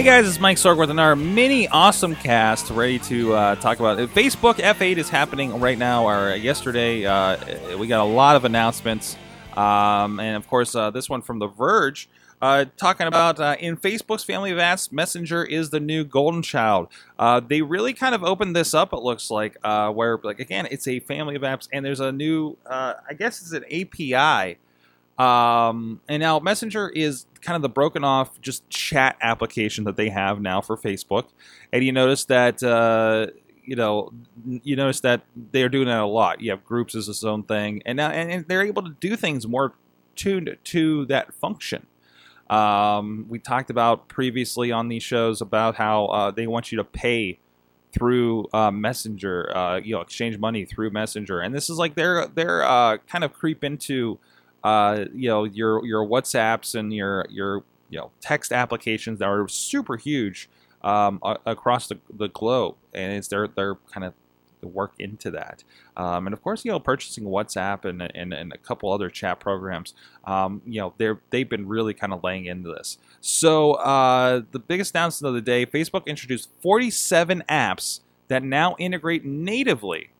Hey guys, it's Mike Sorg with another mini awesome cast ready to uh, talk about it. Facebook F8 is happening right now, or yesterday. Uh, we got a lot of announcements. Um, and of course, uh, this one from The Verge uh, talking about uh, in Facebook's family of apps, Messenger is the new golden child. Uh, they really kind of opened this up, it looks like, where, like, again, it's a family of apps, and there's a new, I guess it's an API. Um, and now Messenger is kind of the broken off just chat application that they have now for Facebook. And you notice that uh, you know you notice that they're doing that a lot. You have groups as its own thing, and now and they're able to do things more tuned to that function. Um, we talked about previously on these shows about how uh, they want you to pay through uh, Messenger, uh, you know, exchange money through Messenger, and this is like they're they're uh, kind of creep into uh, you know your your WhatsApps and your your you know text applications that are super huge um, across the, the globe, and it's they're they're kind of work into that. Um, and of course, you know, purchasing WhatsApp and, and, and a couple other chat programs, um, you know, they're, they've been really kind of laying into this. So uh, the biggest announcement of the day, Facebook introduced 47 apps that now integrate natively,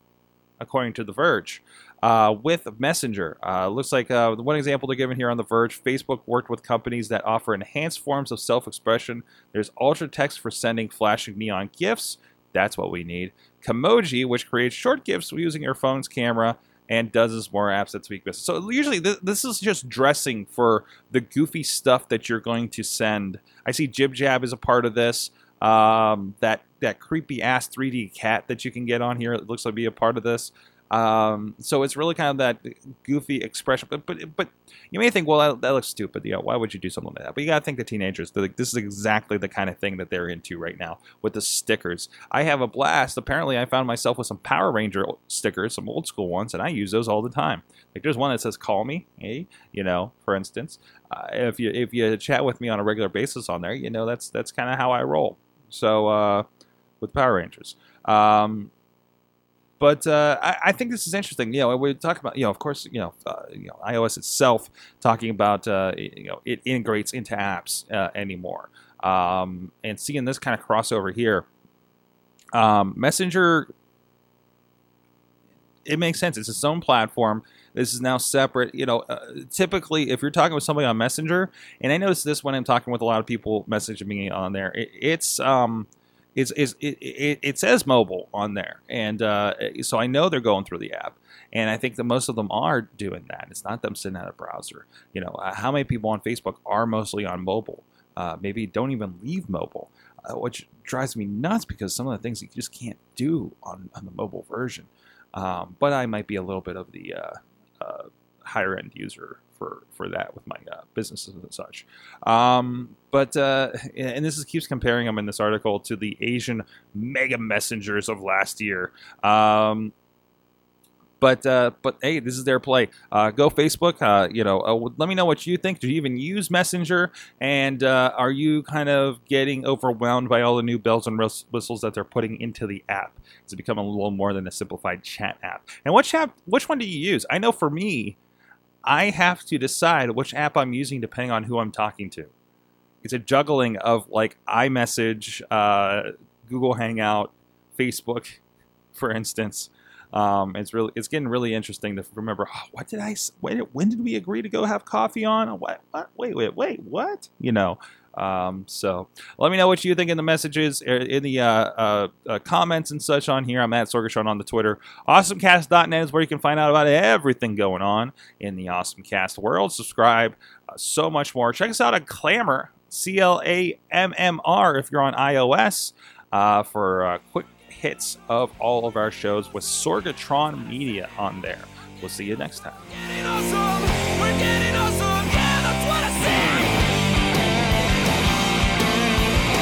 according to The Verge uh, with Messenger. Uh, looks like uh, one example they're giving here on The Verge Facebook worked with companies that offer enhanced forms of self expression. There's Ultra Text for sending flashing neon GIFs. That's what we need. Camoji, which creates short GIFs using your phone's camera and dozens more apps that speak business. So usually th- this is just dressing for the goofy stuff that you're going to send. I see Jib Jab is a part of this. Um, that that creepy ass 3D cat that you can get on here it looks like be a part of this. Um, so it's really kind of that goofy expression. But but but you may think, well, that, that looks stupid. You know, why would you do something like that? But you got to think the teenagers. Like, this is exactly the kind of thing that they're into right now with the stickers. I have a blast. Apparently, I found myself with some Power Ranger stickers, some old school ones, and I use those all the time. Like there's one that says "Call me," hey, you know, for instance. Uh, if you if you chat with me on a regular basis on there, you know that's that's kind of how I roll. So uh, with Power Rangers. Um, but uh, I, I, think this is interesting. You know, we talk about, you know, of course, you know, uh, you know iOS itself talking about, uh, you know, it integrates into apps uh, anymore, um, and seeing this kind of crossover here, um, Messenger, it makes sense. It's its own platform. This is now separate. You know, uh, typically, if you're talking with somebody on Messenger, and I notice this when I'm talking with a lot of people messaging me on there, it, it's um, it's, it's it, it, it, says mobile on there, and uh, so I know they're going through the app, and I think that most of them are doing that. It's not them sitting at a browser. You know, uh, how many people on Facebook are mostly on mobile? Uh, maybe don't even leave mobile, uh, which drives me nuts because some of the things you just can't do on, on the mobile version. Um, but I might be a little bit of the uh, uh, higher end user for for that with my uh, businesses and such. Um, but uh, and this is, keeps comparing them in this article to the Asian mega messengers of last year. Um, but uh, but hey, this is their play. Uh, go Facebook. Uh, you know, uh, let me know what you think. Do you even use Messenger? And uh, are you kind of getting overwhelmed by all the new bells and whistles that they're putting into the app? It's become a little more than a simplified chat app. And which app? Which one do you use? I know for me, I have to decide which app I'm using depending on who I'm talking to. It's a juggling of like iMessage, uh, Google Hangout, Facebook, for instance. Um, it's really it's getting really interesting to remember. Oh, what did I? When, when did we agree to go have coffee on? What? What? Wait, wait, wait. What? You know. Um, so let me know what you think in the messages, er, in the uh, uh, uh, comments and such on here. I'm at Sorgatron on the Twitter. AwesomeCast.net is where you can find out about everything going on in the AwesomeCast world. Subscribe, uh, so much more. Check us out at Clammr, C L A M M R, if you're on iOS, uh, for uh, quick hits of all of our shows with Sorgatron Media on there. We'll see you next time.